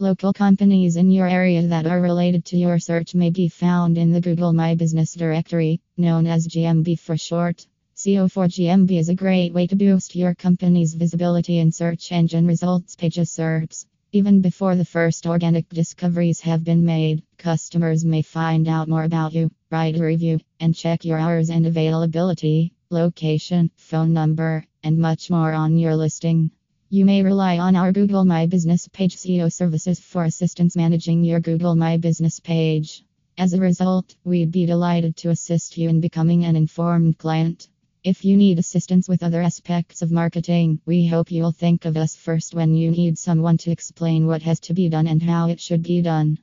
Local companies in your area that are related to your search may be found in the Google My Business directory, known as GMB for short. SEO for GMB is a great way to boost your company's visibility in search engine results pages SERPs. Even before the first organic discoveries have been made, customers may find out more about you, write a review, and check your hours and availability, location, phone number, and much more on your listing. You may rely on our Google My Business page SEO services for assistance managing your Google My Business page. As a result, we'd be delighted to assist you in becoming an informed client. If you need assistance with other aspects of marketing, we hope you'll think of us first when you need someone to explain what has to be done and how it should be done.